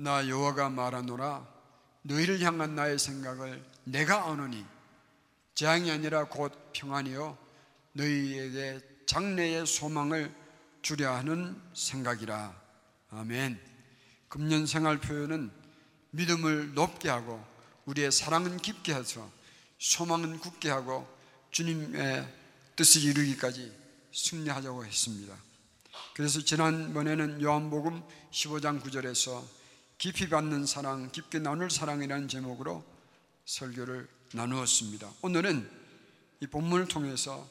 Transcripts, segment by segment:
나 여호와가 말하노라 너희를 향한 나의 생각을 내가 아노니 재앙이 아니라 곧 평안이요 너희에게 장래의 소망을 주려 하는 생각이라 아멘 금년 생활 표현은 믿음을 높게 하고 우리의 사랑은 깊게 해서 소망은 굳게 하고 주님의 뜻을 이루기까지 승리하자고 했습니다. 그래서 지난번에는 요한복음 15장 9절에서 깊이 받는 사랑, 깊게 나눌 사랑이라는 제목으로 설교를 나누었습니다. 오늘은 이 본문을 통해서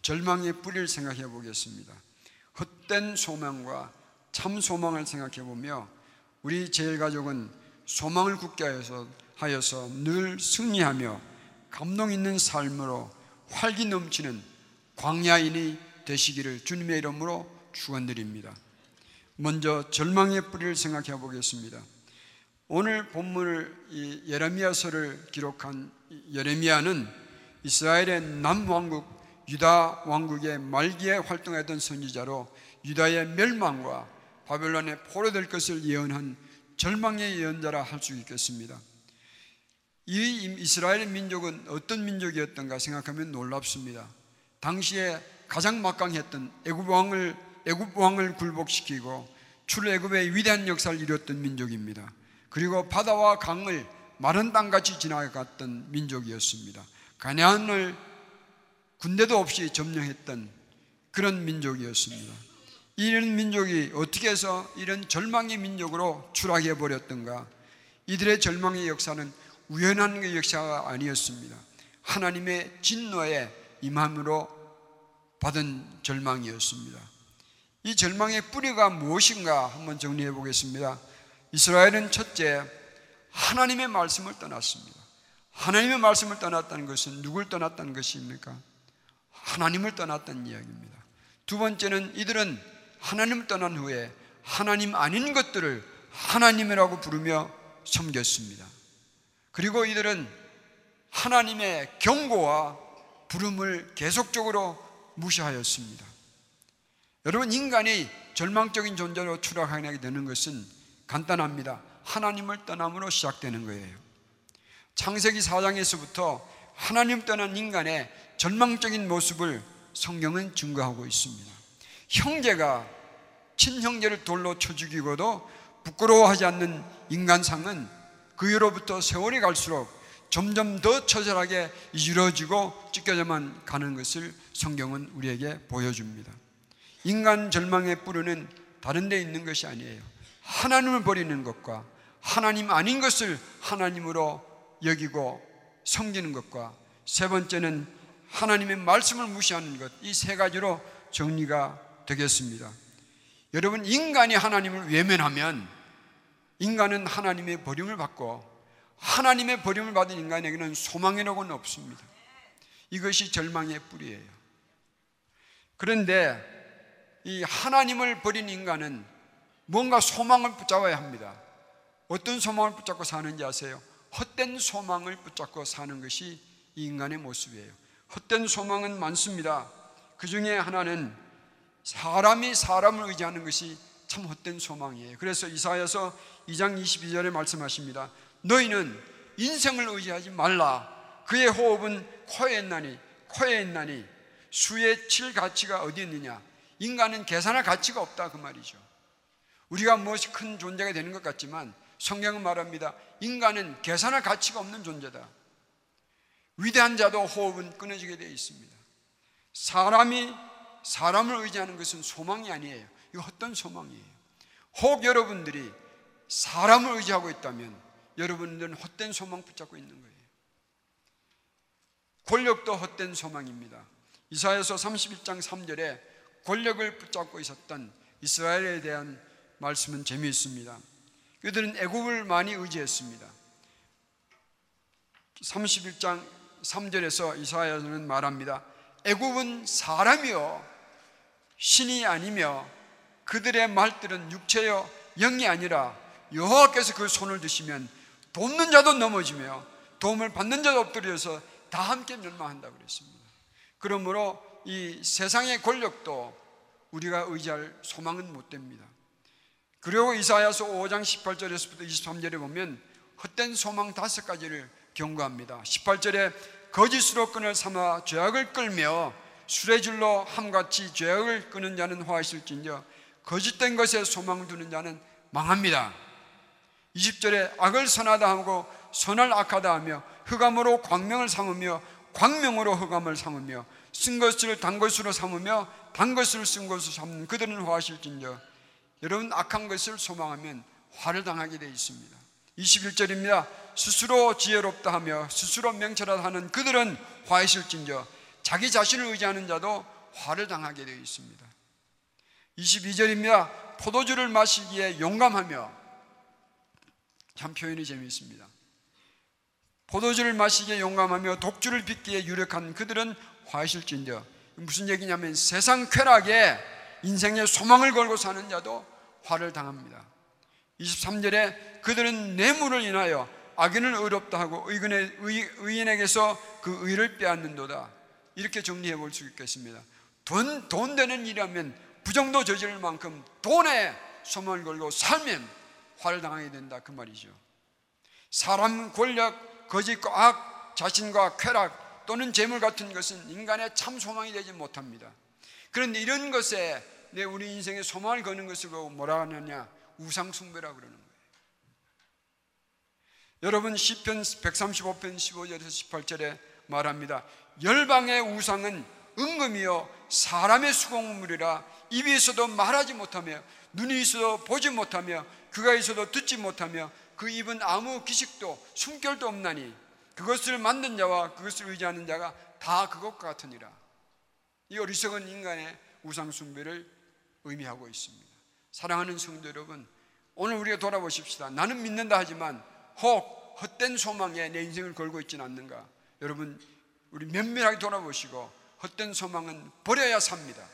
절망의 뿌리를 생각해 보겠습니다. 헛된 소망과 참 소망을 생각해 보며 우리 제일 가족은 소망을 굳게 하여서, 하여서 늘 승리하며 감동 있는 삶으로 활기 넘치는 광야인이 되시기를 주님의 이름으로 축원드립니다. 먼저 절망의 뿌리를 생각해 보겠습니다. 오늘 본문을 예레미야서를 기록한 예레미야는 이스라엘의 남왕국 유다 왕국의 말기에 활동했던 선지자로 유다의 멸망과 바벨론에 포로될 것을 예언한 절망의 예언자라 할 수 있겠습니다. 이 이스라엘 민족은 어떤 민족이었던가 생각하면 놀랍습니다. 당시에 가장 막강했던 애굽 왕을 애굽 왕을 굴복시키고 출애굽의 위대한 역사를 이뤘던 민족입니다. 그리고 바다와 강을 마른 땅같이 지나갔던 민족이었습니다. 가나안을 군대도 없이 점령했던 그런 민족이었습니다. 이런 민족이 어떻게 해서 이런 절망의 민족으로 추락해 버렸던가? 이들의 절망의 역사는 우연한 그 역사가 아니었습니다. 하나님의 진노에 임함으로 받은 절망이었습니다. 이 절망의 뿌리가 무엇인가 한번 정리해 보겠습니다. 이스라엘은 첫째, 하나님의 말씀을 떠났습니다. 하나님의 말씀을 떠났다는 것은 누굴 떠났다는 것입니까? 하나님을 떠났다는 이야기입니다. 두 번째는 이들은 하나님을 떠난 후에 하나님 아닌 것들을 하나님이라고 부르며 섬겼습니다. 그리고 이들은 하나님의 경고와 부름을 계속적으로 무시하였습니다. 여러분, 인간이 절망적인 존재로 추락하게 되는 것은 간단합니다. 하나님을 떠남으로 시작되는 거예요. 창세기 4장에서부터 하나님 떠난 인간의 절망적인 모습을 성경은 증거하고 있습니다. 형제가 친형제를 돌로 쳐 죽이고도 부끄러워하지 않는 인간상은 그 이후로부터 세월이 갈수록 점점 더 처절하게 이루어지고 찢겨져만 가는 것을 성경은 우리에게 보여줍니다. 인간 절망의 뿌리는 다른 데 있는 것이 아니에요. 하나님을 버리는 것과 하나님 아닌 것을 하나님으로 여기고 섬기는 것과 세 번째는 하나님의 말씀을 무시하는 것. 이 세 가지로 정리가 되겠습니다. 여러분, 인간이 하나님을 외면하면 인간은 하나님의 버림을 받고 하나님의 버림을 받은 인간에게는 소망이라고는 없습니다. 이것이 절망의 뿌리예요. 그런데 이 하나님을 버린 인간은 뭔가 소망을 붙잡아야 합니다. 어떤 소망을 붙잡고 사는지 아세요? 헛된 소망을 붙잡고 사는 것이 이 인간의 모습이에요. 헛된 소망은 많습니다. 그 중에 하나는 사람이 사람을 의지하는 것이 참 헛된 소망이에요. 그래서 이사야서 2장 22절에 말씀하십니다. 너희는 인생을 의지하지 말라. 그의 호흡은 코에 있나니 코에 있나니 수에 칠 가치가 어디 있느냐? 인간은 계산할 가치가 없다 그 말이죠. 우리가 무엇이 큰 존재가 되는 것 같지만 성경은 말합니다. 인간은 계산할 가치가 없는 존재다. 위대한 자도 호흡은 끊어지게 되어 있습니다. 사람이 사람을 의지하는 것은 소망이 아니에요. 이거 헛된 소망이에요. 혹 여러분들이 사람을 의지하고 있다면 여러분들은 헛된 소망 붙잡고 있는 거예요. 권력도 헛된 소망입니다. 이사야서 31장 3절에 권력을 붙잡고 있었던 이스라엘에 대한 말씀은 재미있습니다. 그들은 애굽을 많이 의지했습니다. 31장 3절에서 이사야는 말합니다. 애굽은 사람이요 신이 아니며 그들의 말들은 육체요 영이 아니라 여호와께서 그 손을 드시면 돕는 자도 넘어지며 도움을 받는 자도 엎드려서 다 함께 멸망한다 그랬습니다. 그러므로 이 세상의 권력도 우리가 의지할 소망은 못 됩니다. 그리고 이사야서 5장 18절에서부터 23절에 보면 헛된 소망 다섯 가지를 경고합니다. 18절에 거짓으로 끈을 삼아 죄악을 끌며 수레줄로 함같이 죄악을 끄는 자는 화하실진저 거짓된 것에 소망 두는 자는 망합니다. 20절에 악을 선하다 하고 선을 악하다 하며 흑암으로 광명을 삼으며 광명으로 흑암을 삼으며 쓴 것을 단 것으로 삼으며 단 것을 쓴 것으로 삼는 그들은 화하실진저. 여러분 악한 것을 소망하면 화를 당하게 되어 있습니다. 21절입니다. 스스로 지혜롭다 하며 스스로 명철하다 하는 그들은 화하실진저. 자기 자신을 의지하는 자도 화를 당하게 되어 있습니다. 22절입니다. 포도주를 마시기에 용감하며. 참 표현이 재미있습니다. 포도주를 마시기에 용감하며 독주를 빚기에 유력한 그들은 화실진저. 무슨 얘기냐면 세상 쾌락에 인생의 소망을 걸고 사는 자도 화를 당합니다. 23절에 그들은 뇌물을 인하여 악인을 의롭다 하고 의인의, 의 인에게서 그 의를 빼앗는도다. 이렇게 정리해 볼 수 있겠습니다. 돈, 돈 되는 일이라면 부정도 저지를 만큼 돈에 소망을 걸고 살면 화를 당하게 된다. 그 말이죠. 사람 권력, 거짓과 악, 자신과 쾌락 또는 재물 같은 것은 인간의 참 소망이 되지 못합니다. 그런데 이런 것에 내 우리 인생에 소망을 거는 것을 뭐라 하느냐? 우상숭배라고 그러는 거예요. 여러분 시편 135편 15절에서 18절에 말합니다. 열방의 우상은 은금이요 사람의 수공물이라 입이 있어도 말하지 못하며 눈이 있어도 보지 못하며 그가 있어도 듣지 못하며 그 입은 아무 기식도 숨결도 없나니 그것을 만든 자와 그것을 의지하는 자가 다 그것과 같으니라. 이 어리석은 인간의 우상숭배를 의미하고 있습니다. 사랑하는 성도 여러분 오늘 우리가 돌아보십시다. 나는 믿는다 하지만 혹 헛된 소망에 내 인생을 걸고 있지는 않는가? 여러분 우리 면밀하게 돌아보시고 헛된 소망은 버려야 삽니다.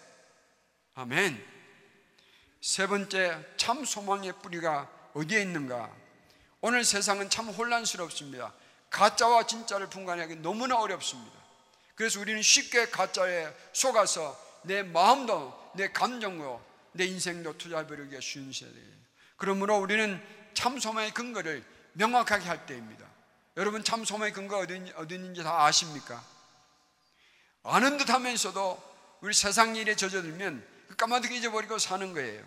아멘. 세 번째 참 소망의 뿌리가 어디에 있는가? 오늘 세상은 참 혼란스럽습니다 가짜와 진짜를 분간하기 너무나 어렵습니다. 그래서 우리는 쉽게 가짜에 속아서 내 마음도 내 감정도 내 인생도 투자해버리기가 쉬운 세대예요. 그러므로 우리는 참 소망의 근거를 명확하게 할 때입니다. 여러분 참 소망의 근거가 어디, 있는지 다 아십니까? 아는 듯 하면서도 우리 세상 일에 젖어들면 까마득히 잊어버리고 사는 거예요.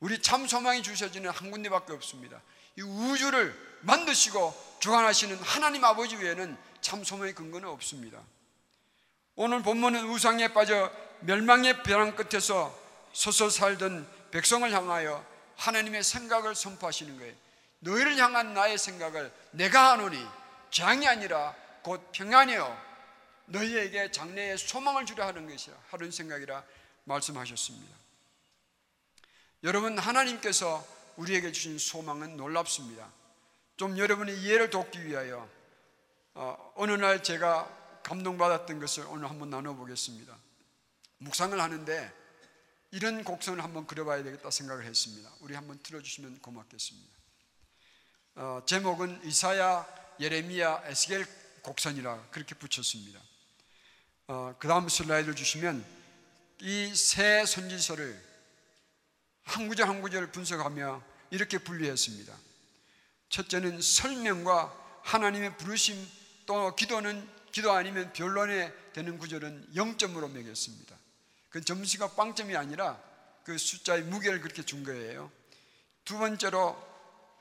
우리 참 소망이 주셔지는 한 군데밖에 없습니다. 이 우주를 만드시고 주관하시는 하나님 아버지 외에는 참 소망의 근거는 없습니다. 오늘 본문은 우상에 빠져 멸망의 벼랑 끝에서 서서 살던 백성을 향하여 하나님의 생각을 선포하시는 거예요. 너희를 향한 나의 생각을 내가 하노니 재앙이 아니라 곧 평안이요. 너희에게 장래에 소망을 주려 하는 것이라 하는 생각이라 말씀하셨습니다. 여러분 하나님께서 우리에게 주신 소망은 놀랍습니다 좀 여러분의 이해를 돕기 위하여 어, 어느 날 제가 감동받았던 것을 오늘 한번 나눠보겠습니다. 묵상을 하는데 이런 곡선을 한번 그려봐야 되겠다 생각을 했습니다. 우리 한번 틀어주시면 고맙겠습니다. 어, 제목은 이사야, 예레미야, 에스겔 곡선이라 그렇게 붙였습니다. 어, 그 다음 슬라이드를 주시면 이 세 선지서를 한 구절 한 구절을 분석하며 이렇게 분류했습니다 첫째는 설명과 하나님의 부르심 또 기도는 기도 아니면 변론에 되는 구절은 0점으로 매겼습니다. 그 점수가 빵점이 아니라 그 숫자의 무게를 그렇게 준 거예요. 두 번째로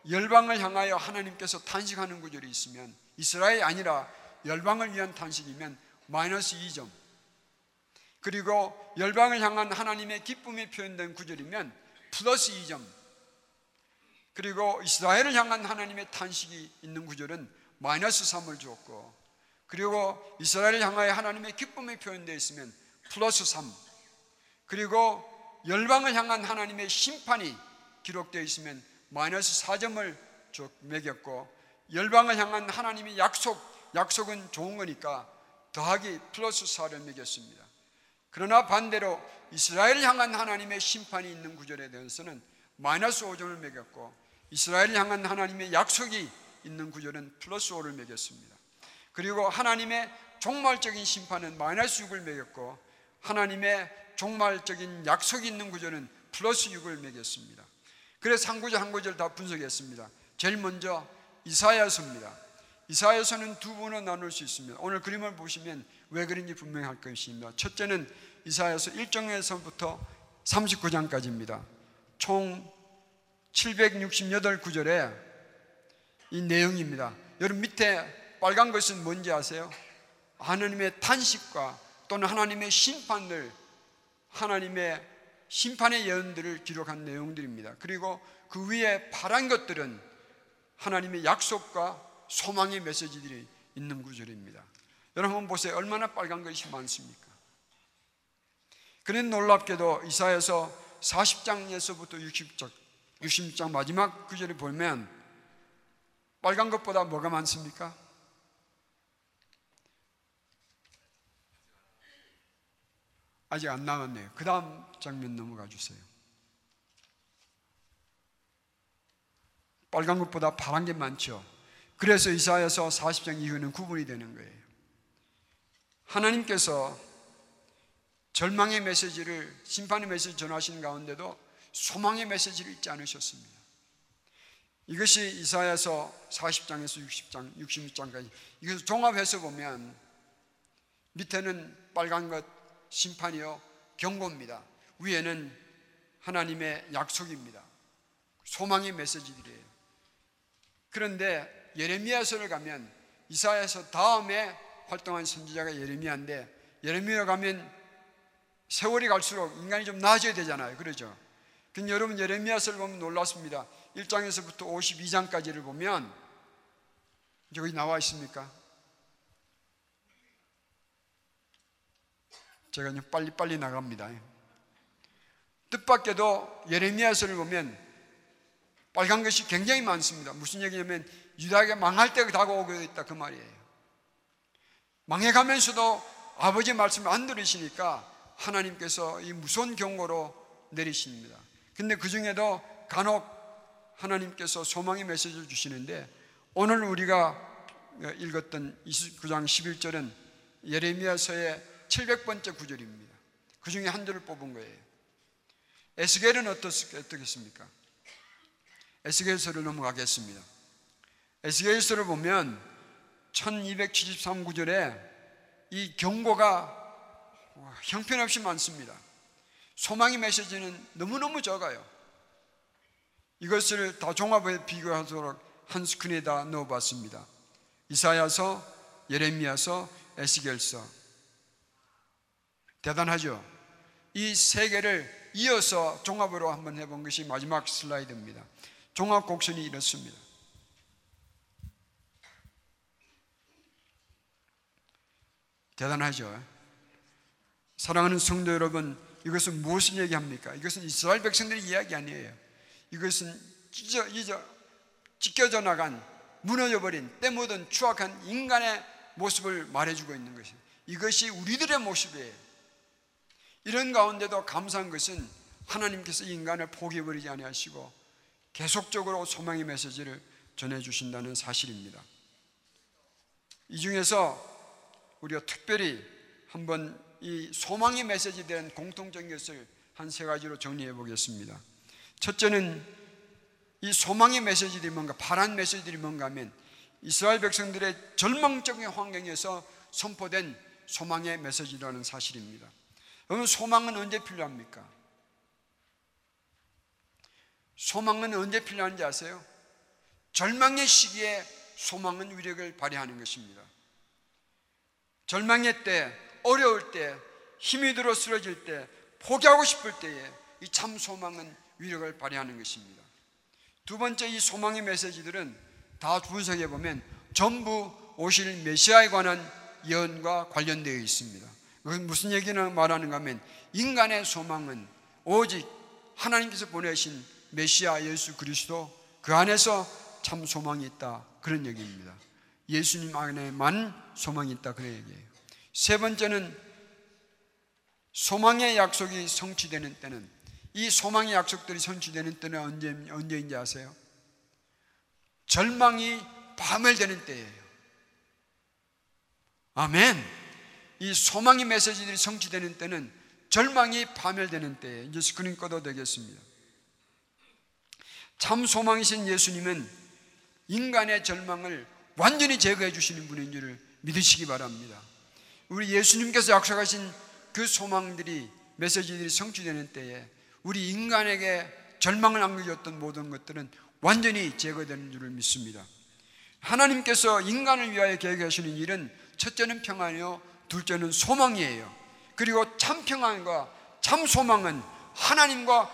열방을 향하여 하나님께서 탄식하는 구절이 있으면 이스라엘이 아니라 열방을 위한 탄식이면 마이너스 2점. 그리고 열방을 향한 하나님의 기쁨이 표현된 구절이면 플러스 2점 그리고 이스라엘을 향한 하나님의 탄식이 있는 구절은 마이너스 3을 주었고 그리고 이스라엘을 향하여 하나님의 기쁨이 표현되어 있으면 플러스 3 그리고 열방을 향한 하나님의 심판이 기록되어 있으면 마이너스 4점을 매겼고 열방을 향한 하나님의 약속 약속은 좋은 거니까 더하기 플러스 4를 매겼습니다. 그러나 반대로 이스라엘을 향한 하나님의 심판이 있는 구절에 대해서는 마이너스 5점을 매겼고 이스라엘을 향한 하나님의 약속이 있는 구절은 플러스 5를 매겼습니다 그리고 하나님의 종말적인 심판은 마이너스 6을 매겼고 하나님의 종말적인 약속이 있는 구절은 플러스 6을 매겼습니다 그래서 한 구절 한 구절 다 분석했습니다. 제일 먼저 이사야서입니다. 이사야서는 두 부로 나눌 수 있습니다. 오늘 그림을 보시면 왜 그런지 분명할 것입니다. 첫째는 이사야서 1장에서부터 39장까지입니다. 총 768구절의 이 내용입니다. 여러분 밑에 빨간 것은 뭔지 아세요? 하나님의 탄식과 또는 하나님의 심판을 하나님의 심판의 예언들을 기록한 내용들입니다. 그리고 그 위에 파란 것들은 하나님의 약속과 소망의 메시지들이 있는 구절입니다. 여러분 보세요. 얼마나 빨간 것이 많습니까? 그런 놀랍게도 이사에서 40장에서부터 60장, 60장 마지막 구절을 보면 빨간 것보다 뭐가 많습니까? 아직 안 나왔네요. 그 다음 장면 넘어가 주세요. 빨간 것보다 파란 게 많죠. 그래서 이사야서 40장 이후는 구분이 되는 거예요. 하나님께서 절망의 메시지를 심판의 메시지 전하신 가운데도 소망의 메시지를 잊지 않으셨습니다. 이것이 이사야서 40장에서 60장, 66장까지 이것을 종합해서 보면 밑에는 빨간 것 심판이요 경고입니다. 위에는 하나님의 약속입니다. 소망의 메시지들이에요. 그런데 예레미야서를 가면 이사야서 다음에 활동한 선지자가 예레미야인데 예레미야 가면 세월이 갈수록 인간이 좀 나아져야 되잖아요. 그러죠? 근데 여러분 예레미야서를 보면 놀랐습니다. 1장에서부터 52장까지를 보면 여기 나와 있습니까? 제가 빨리빨리 나갑니다. 뜻밖에도 예레미야서를 보면 빨간 것이 굉장히 많습니다. 무슨 얘기냐면 유다가 망할 때가 다가오고 있다 그 말이에요. 망해가면서도 아버지 말씀을 안 들으시니까 하나님께서 이 무서운 경고로 내리십니다. 근데 그 중에도 간혹 하나님께서 소망의 메시지를 주시는데 오늘 우리가 읽었던 29장 11절은 예레미야서의 700번째 구절입니다. 그 중에 한 절을 뽑은 거예요. 에스겔은 어떻겠습니까? 에스겔서를 넘어가겠습니다. 에스겔서를 보면 1273구절에 이 경고가 형편없이 많습니다. 소망의 메시지는 너무너무 적어요. 이것을 다 종합해 비교하도록 한 스크린에다 넣어봤습니다. 이사야서, 예레미야서, 에스겔서. 대단하죠? 이 세 개를 이어서 종합으로 한번 해본 것이 마지막 슬라이드입니다. 종합 곡선이 이렇습니다. 대단하죠? 사랑하는 성도 여러분, 이것은 무엇을 얘기합니까? 이것은 이스라엘 백성들의 이야기 아니에요. 이것은 찢어, 찢어, 찢겨져 나간, 무너져 버린, 때 묻은 추악한 인간의 모습을 말해주고 있는 것입니다. 이것이 우리들의 모습이에요. 이런 가운데도 감사한 것은 하나님께서 인간을 포기해버리지 아니하시고 계속적으로 소망의 메시지를 전해주신다는 사실입니다. 이 중에서 우리가 특별히 한번 이 소망의 메시지에 대한 공통적인 것을 한 세 가지로 정리해 보겠습니다. 첫째는 이 소망의 메시지들이 뭔가 파란 메시지들이 뭔가 하면 이스라엘 백성들의 절망적인 환경에서 선포된 소망의 메시지라는 사실입니다. 여러분 소망은 언제 필요합니까? 소망은 언제 필요한지 아세요? 절망의 시기에 소망은 위력을 발휘하는 것입니다. 절망의 때, 어려울 때, 힘이 들어 쓰러질 때, 포기하고 싶을 때에 이 참 소망은 위력을 발휘하는 것입니다. 두 번째 이 소망의 메시지들은 다 분석해 보면 전부 오실 메시아에 관한 예언과 관련되어 있습니다. 그건 무슨 얘기나 말하는가 하면 인간의 소망은 오직 하나님께서 보내신 메시아 예수 그리스도 그 안에서 참 소망이 있다. 그런 얘기입니다. 예수님 안에만 소망이 있다. 그런 얘기예요. 세 번째는 소망의 약속이 성취되는 때는 이 소망의 약속들이 성취되는 때는 언제, 언제인지 아세요? 절망이 파멸되는 때예요. 아멘. 이 소망의 메시지들이 성취되는 때는 절망이 파멸되는 때에 이제 스크린 꺼도 되겠습니다. 참 소망이신 예수님은 인간의 절망을 완전히 제거해 주시는 분인 줄을 믿으시기 바랍니다. 우리 예수님께서 약속하신 그 소망들이 메시지들이 성취되는 때에 우리 인간에게 절망을 안겨줬던 모든 것들은 완전히 제거되는 줄을 믿습니다. 하나님께서 인간을 위하여 계획하시는 일은 첫째는 평안이요, 둘째는 소망이에요. 그리고 참 평안과 참 소망은 하나님과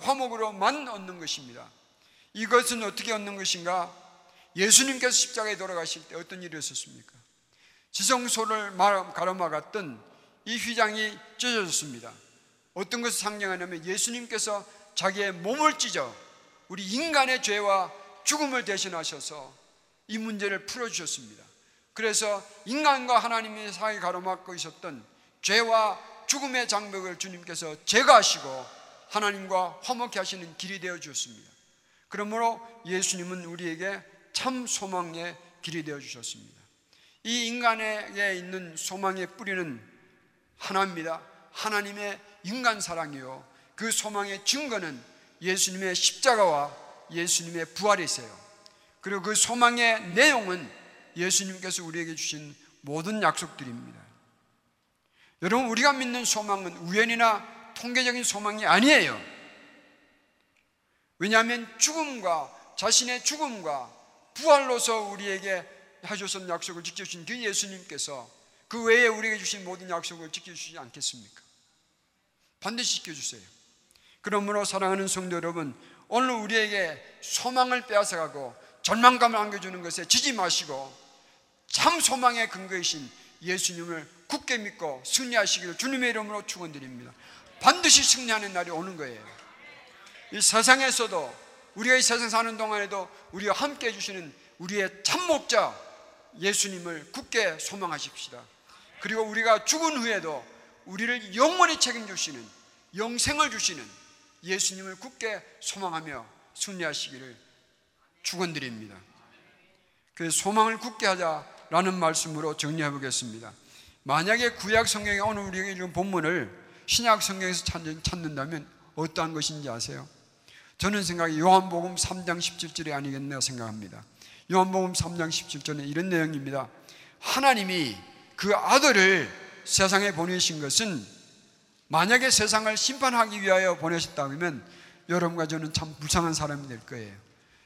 화목으로만 얻는 것입니다. 이것은 어떻게 얻는 것인가? 예수님께서 십자가에 돌아가실 때 어떤 일이 있었습니까? 지성소를 가로막았던 이 휘장이 찢어졌습니다. 어떤 것을 상징하냐면 예수님께서 자기의 몸을 찢어 우리 인간의 죄와 죽음을 대신하셔서 이 문제를 풀어주셨습니다. 그래서 인간과 하나님의 사이 가로막고 있었던 죄와 죽음의 장벽을 주님께서 제거하시고 하나님과 화목케 하시는 길이 되어 주셨습니다. 그러므로 예수님은 우리에게 참 소망의 길이 되어 주셨습니다. 이 인간에게 있는 소망의 뿌리는 하나입니다. 하나님의 인간 사랑이요. 그 소망의 증거는 예수님의 십자가와 예수님의 부활이 있어요. 그리고 그 소망의 내용은 예수님께서 우리에게 주신 모든 약속들입니다. 여러분, 우리가 믿는 소망은 우연이나 통계적인 소망이 아니에요. 왜냐하면 죽음과 자신의 죽음과 부활로서 우리에게 하셨던 약속을 지켜주신 그 예수님께서 그 외에 우리에게 주신 모든 약속을 지켜주시지 않겠습니까? 반드시 지켜주세요. 그러므로 사랑하는 성도 여러분, 오늘 우리에게 소망을 빼앗아가고 절망감을 안겨주는 것에 지지 마시고 참 소망의 근거이신 예수님을 굳게 믿고 승리하시기를 주님의 이름으로 축원드립니다. 반드시 승리하는 날이 오는 거예요. 이 세상에서도 우리가 이 세상 사는 동안에도 우리와 함께 해주시는 우리의 참목자 예수님을 굳게 소망하십시다. 그리고 우리가 죽은 후에도 우리를 영원히 책임주시는 영생을 주시는 예수님을 굳게 소망하며 승리하시기를 축원드립니다. 그 소망을 굳게 하자라는 말씀으로 정리해 보겠습니다. 만약에 구약 성경에 오늘 우리에게 읽은 본문을 신약 성경에서 찾는다면 어떠한 것인지 아세요? 저는 생각이 요한복음 3장 17절이 아니겠나 생각합니다. 요한복음 3장 17절에 이런 내용입니다. 하나님이 그 아들을 세상에 보내신 것은 만약에 세상을 심판하기 위하여 보내셨다면 여러분과 저는 참 불쌍한 사람이 될 거예요.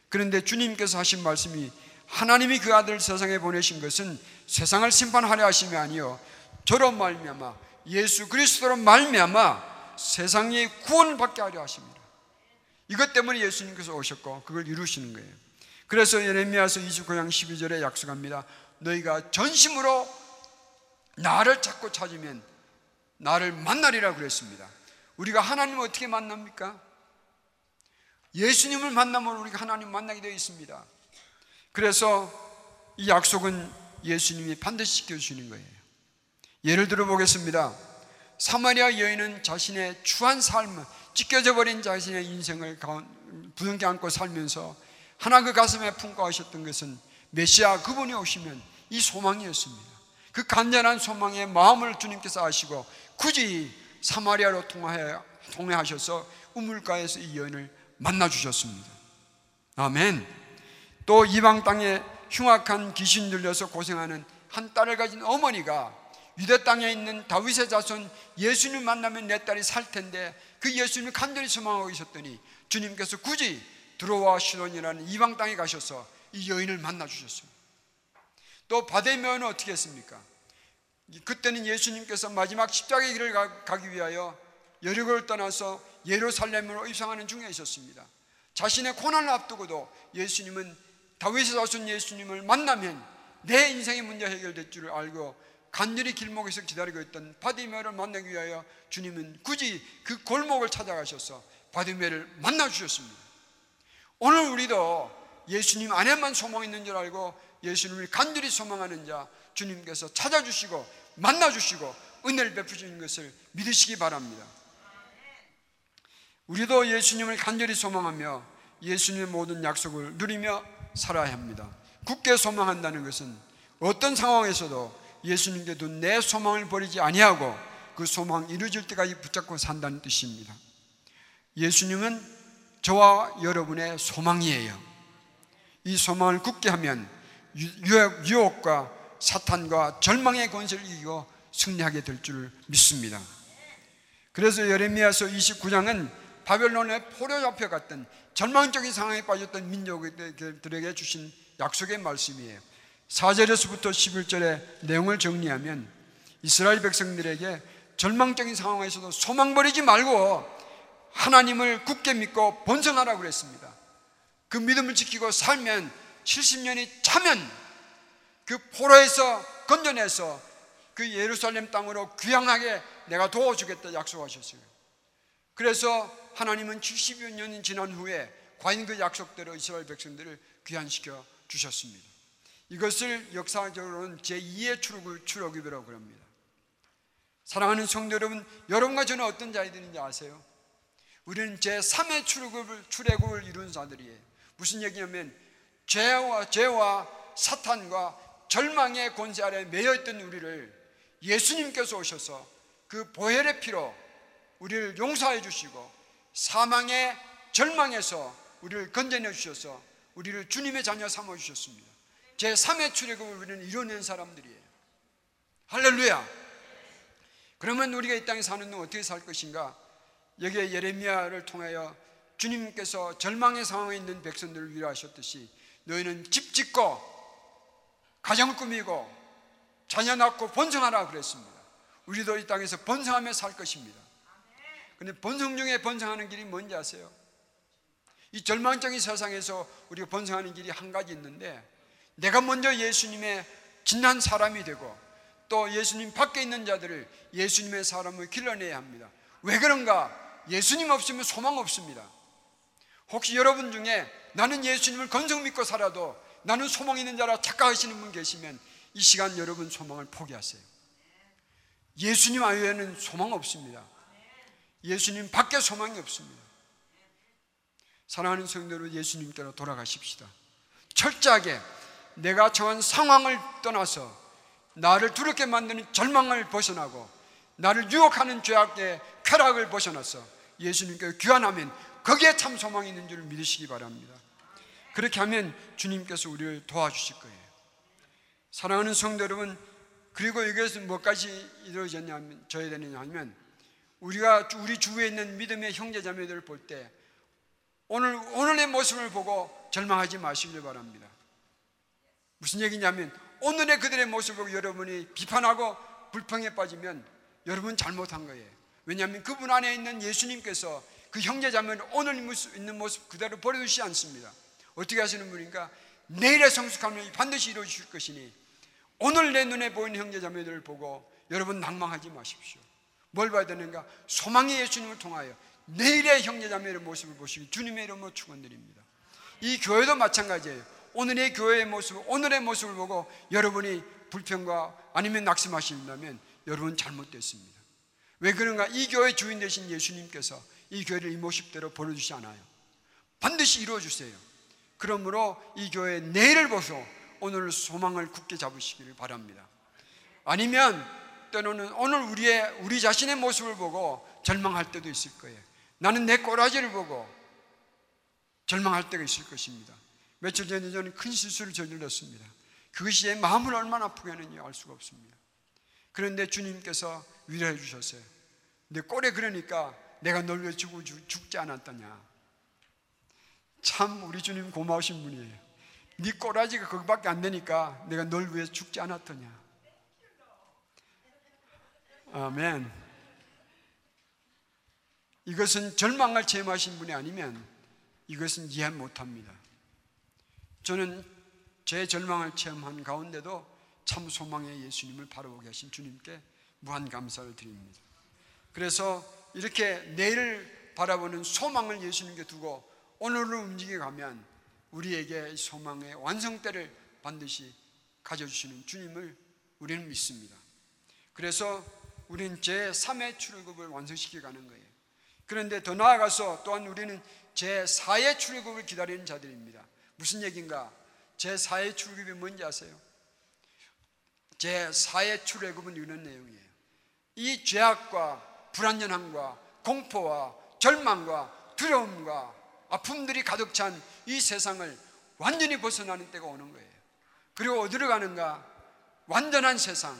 그런데 주님께서 하신 말씀이 하나님이 그 아들 세상에 보내신 것은 세상을 심판하려 하심이 아니요 저로 말미암아 예수 그리스도로 말미암아 세상이 구원을 받게 하려 하십니다. 이것 때문에 예수님께서 오셨고 그걸 이루시는 거예요. 그래서 예레미야서 29장 12절에 약속합니다. 너희가 전심으로 나를 찾고 찾으면 나를 만나리라 그랬습니다. 우리가 하나님을 어떻게 만납니까? 예수님을 만나면 우리가 하나님 만나게 되어 있습니다. 그래서 이 약속은 예수님이 반드시 지켜주시는 거예요. 예를 들어 보겠습니다. 사마리아 여인은 자신의 추한 삶, 찢겨져 버린 자신의 인생을 부둥켜 안고 살면서 하나 그 가슴에 품고 하셨던 것은 메시아 그분이 오시면 이 소망이었습니다. 그 간절한 소망의 마음을 주님께서 아시고 굳이 사마리아로 통해하셔서 우물가에서 이 여인을 만나 주셨습니다. 아멘. 또 이방 땅에 흉악한 귀신 들려서 고생하는 한 딸을 가진 어머니가 유대 땅에 있는 다윗의 자손 예수님 만나면 내 딸이 살 텐데 그 예수님을 간절히 소망하고 있었더니 주님께서 굳이 들어와 시돈이라는 이방 땅에 가셔서 이 여인을 만나 주셨습니다. 또 바데메오는 어떻게 했습니까? 그때는 예수님께서 마지막 십자가의 길을 가기 위하여 여리고를 떠나서 예루살렘으로 입성하는 중에 있었습니다. 자신의 고난을 앞두고도 예수님은 다윗의 자손 예수님을 만나면 내 인생의 문제 해결될 줄을 알고 간절히 길목에서 기다리고 있던 바디메를 만나기 위하여 주님은 굳이 그 골목을 찾아가셔서 바디메를 만나 주셨습니다. 오늘 우리도 예수님 안에만 소망 있는 줄 알고 예수님을 간절히 소망하는 자 주님께서 찾아주시고 만나주시고 은혜를 베푸시는 것을 믿으시기 바랍니다. 우리도 예수님을 간절히 소망하며 예수님의 모든 약속을 누리며 살아야 합니다. 굳게 소망한다는 것은 어떤 상황에서도 예수님께 도내 소망을 버리지 아니하고 그 소망 이루어질 때까지 붙잡고 산다는 뜻입니다. 예수님은 저와 여러분의 소망이에요. 이 소망을 굳게 하면 유혹과 사탄과 절망의 권세를 이기고 승리하게 될 줄 믿습니다. 그래서 예레미야서 29장은 바벨론의 포로 잡혀갔던 절망적인 상황에 빠졌던 민족들에게 주신 약속의 말씀이에요. 4절에서부터 11절의 내용을 정리하면 이스라엘 백성들에게 절망적인 상황에서도 소망 버리지 말고 하나님을 굳게 믿고 번성하라고 그랬습니다. 그 믿음을 지키고 살면 70년이 차면 그 포로에서 건져내서 그 예루살렘 땅으로 귀향하게 내가 도와주겠다 약속하셨어요. 그래서 하나님은 70여 년이 지난 후에 과연 그 약속대로 이스라엘 백성들을 귀환시켜 주셨습니다. 이것을 역사적으로는 제2의 출애굽, 출애굽이라고 합니다. 사랑하는 성도 여러분, 여러분과 저는 어떤 자들인지 아세요? 우리는 제3의 출애굽을, 출애굽을 이룬 자들이에요. 무슨 얘기냐면 죄와 죄와 사탄과 절망의 권세 아래 매여 있던 우리를 예수님께서 오셔서 그 보혈의 피로 우리를 용서해 주시고 사망의 절망에서 우리를 건져내 주셔서 우리를 주님의 자녀 삼아 주셨습니다. 제 3의 출애굽을 우리는 이뤄낸 사람들이에요. 할렐루야. 그러면 우리가 이 땅에 사는 동안 어떻게 살 것인가? 여기에 예레미야를 통하여 주님께서 절망의 상황에 있는 백성들을 위로하셨듯이 너희는 집 짓고 가정을 꾸미고 자녀 낳고 번성하라 그랬습니다. 우리도 이 땅에서 번성하며 살 것입니다. 근데 번성 중에 번성하는 길이 뭔지 아세요? 이 절망적인 세상에서 우리가 번성하는 길이 한 가지 있는데 내가 먼저 예수님의 진한 사람이 되고 또 예수님 밖에 있는 자들을 예수님의 사람을 길러내야 합니다. 왜 그런가? 예수님 없으면 소망 없습니다. 혹시 여러분 중에 나는 예수님을 건성 믿고 살아도 나는 소망 있는 자라 착각하시는 분 계시면 이 시간 여러분 소망을 포기하세요. 예수님 아외에는 소망 없습니다. 예수님 밖에 소망이 없습니다. 사랑하는 성도로 예수님께로 돌아가십시다. 철저하게 내가 처한 상황을 떠나서 나를 두렵게 만드는 절망을 벗어나고 나를 유혹하는 죄악의 쾌락을 벗어나서 예수님께 귀환하면 거기에 참 소망이 있는 줄 믿으시기 바랍니다. 그렇게 하면 주님께서 우리를 도와주실 거예요. 사랑하는 성도 여러분, 그리고 이것은 뭐까지 이루어졌냐면, 져야 되느냐 하면, 우리가 우리 주위에 있는 믿음의 형제 자매들을 볼 때, 오늘, 오늘의 모습을 보고 절망하지 마시길 바랍니다. 무슨 얘기냐면, 오늘의 그들의 모습을 보고 여러분이 비판하고 불평에 빠지면 여러분 잘못한 거예요. 왜냐하면 그분 안에 있는 예수님께서 그 형제 자매를 오늘 있는 모습 그대로 버려두지 않습니다. 어떻게 하시는 분인가? 내일의 성숙함을 반드시 이루어 주실 것이니 오늘 내 눈에 보이는 형제 자매들을 보고 여러분 낭망하지 마십시오. 뭘 봐야 되는가? 소망의 예수님을 통하여 내일의 형제 자매의 모습을 보시기 주님의 이름으로 축원드립니다. 이 교회도 마찬가지예요. 오늘의 교회의 모습, 오늘의 모습을 보고 여러분이 불평과 아니면 낙심하신다면 여러분 잘못됐습니다. 왜 그런가? 이 교회 주인 되신 예수님께서 이 교회를 이 모습대로 보내주지 않아요. 반드시 이루어 주세요. 그러므로 이 교회 내일을 보소 오늘 소망을 굳게 잡으시기를 바랍니다. 아니면 때로는 오늘 우리의 우리 자신의 모습을 보고 절망할 때도 있을 거예요. 나는 내 꼬라지를 보고 절망할 때가 있을 것입니다. 며칠 전에 저는 큰 실수를 저질렀습니다. 그것이 내 마음을 얼마나 아프게 하는지 알 수가 없습니다. 그런데 주님께서 위로해 주셨어요. 내 꼴에 그러니까 내가 널왜 죽지 않았더냐. 참 우리 주님 고마우신 분이에요. 네 꼬라지가 거기밖에 안 되니까 내가 널 위해 죽지 않았더냐. 아멘. 이것은 절망을 체험하신 분이 아니면 이것은 이해 못합니다. 저는 제 절망을 체험한 가운데도 참 소망의 예수님을 바라보게 하신 주님께 무한 감사를 드립니다. 그래서 이렇게 내일을 바라보는 소망을 예수님께 두고 오늘을 움직여 가면 우리에게 소망의 완성때를 반드시 가져주시는 주님을 우리는 믿습니다. 그래서 우리는 제3의 출애굽을 완성시켜 가는 거예요. 그런데 더 나아가서 또한 우리는 제4의 출애굽을 기다리는 자들입니다. 무슨 얘기인가? 제4의 출애굽이 뭔지 아세요? 제4의 출애굽은 이런 내용이에요. 이 죄악과 불안전함과 공포와 절망과 두려움과 아픔들이 가득 찬 이 세상을 완전히 벗어나는 때가 오는 거예요. 그리고 어디로 가는가? 완전한 세상,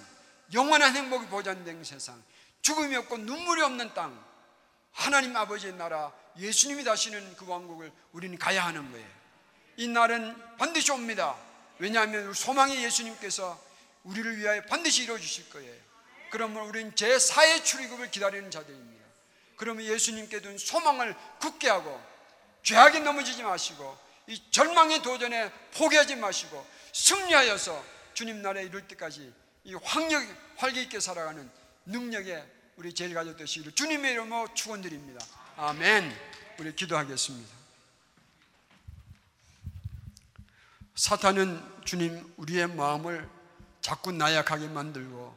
영원한 행복이 보장된 세상, 죽음이 없고 눈물이 없는 땅, 하나님 아버지의 나라, 예수님이 다시는 그 왕국을 우리는 가야 하는 거예요. 이 날은 반드시 옵니다. 왜냐하면 소망의 예수님께서 우리를 위하여 반드시 이루어 주실 거예요. 그러면 우리는 제4의 출애굽을 기다리는 자들입니다. 그러면 예수님께 둔 소망을 굳게 하고 죄악에 넘어지지 마시고 이 절망의 도전에 포기하지 마시고 승리하여서 주님 나라에 이룰 때까지 이 활력, 활기 있게 살아가는 능력에 우리 제일 가족 되시기를 주님의 이름으로 축원드립니다. 아멘. 우리 기도하겠습니다. 사탄은 주님 우리의 마음을 자꾸 나약하게 만들고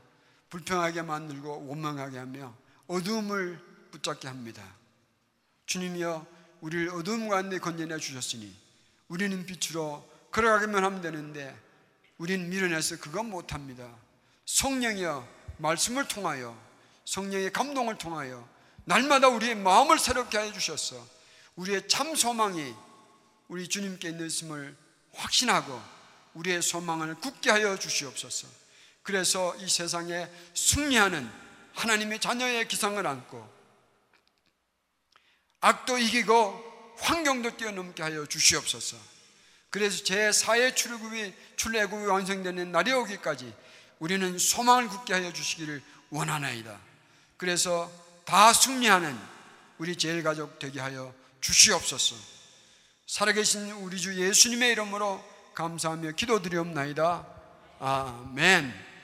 불평하게 만들고 원망하게 하며 어두움을 붙잡게 합니다. 주님이여 우리를 어두움 가운데 건져내 주셨으니 우리는 빛으로 걸어가기만 하면 되는데 우리는 밀어내서 그거 못합니다. 성령이여 말씀을 통하여 성령의 감동을 통하여 날마다 우리의 마음을 새롭게 해 주셨어. 우리의 참 소망이 우리 주님께 있음을 확신하고 우리의 소망을 굳게 하여 주시옵소서. 그래서 이 세상에 승리하는 하나님의 자녀의 기상을 안고 악도 이기고 환경도 뛰어넘게 하여 주시옵소서. 그래서 제 4의 출애굽이 출애굽이 완성되는 날이 오기까지 우리는 소망을 굳게 하여 주시기를 원하나이다. 그래서 다 승리하는 우리 제일 가족 되게 하여 주시옵소서. 살아계신 우리 주 예수님의 이름으로 감사하며 기도드리옵나이다. 아멘.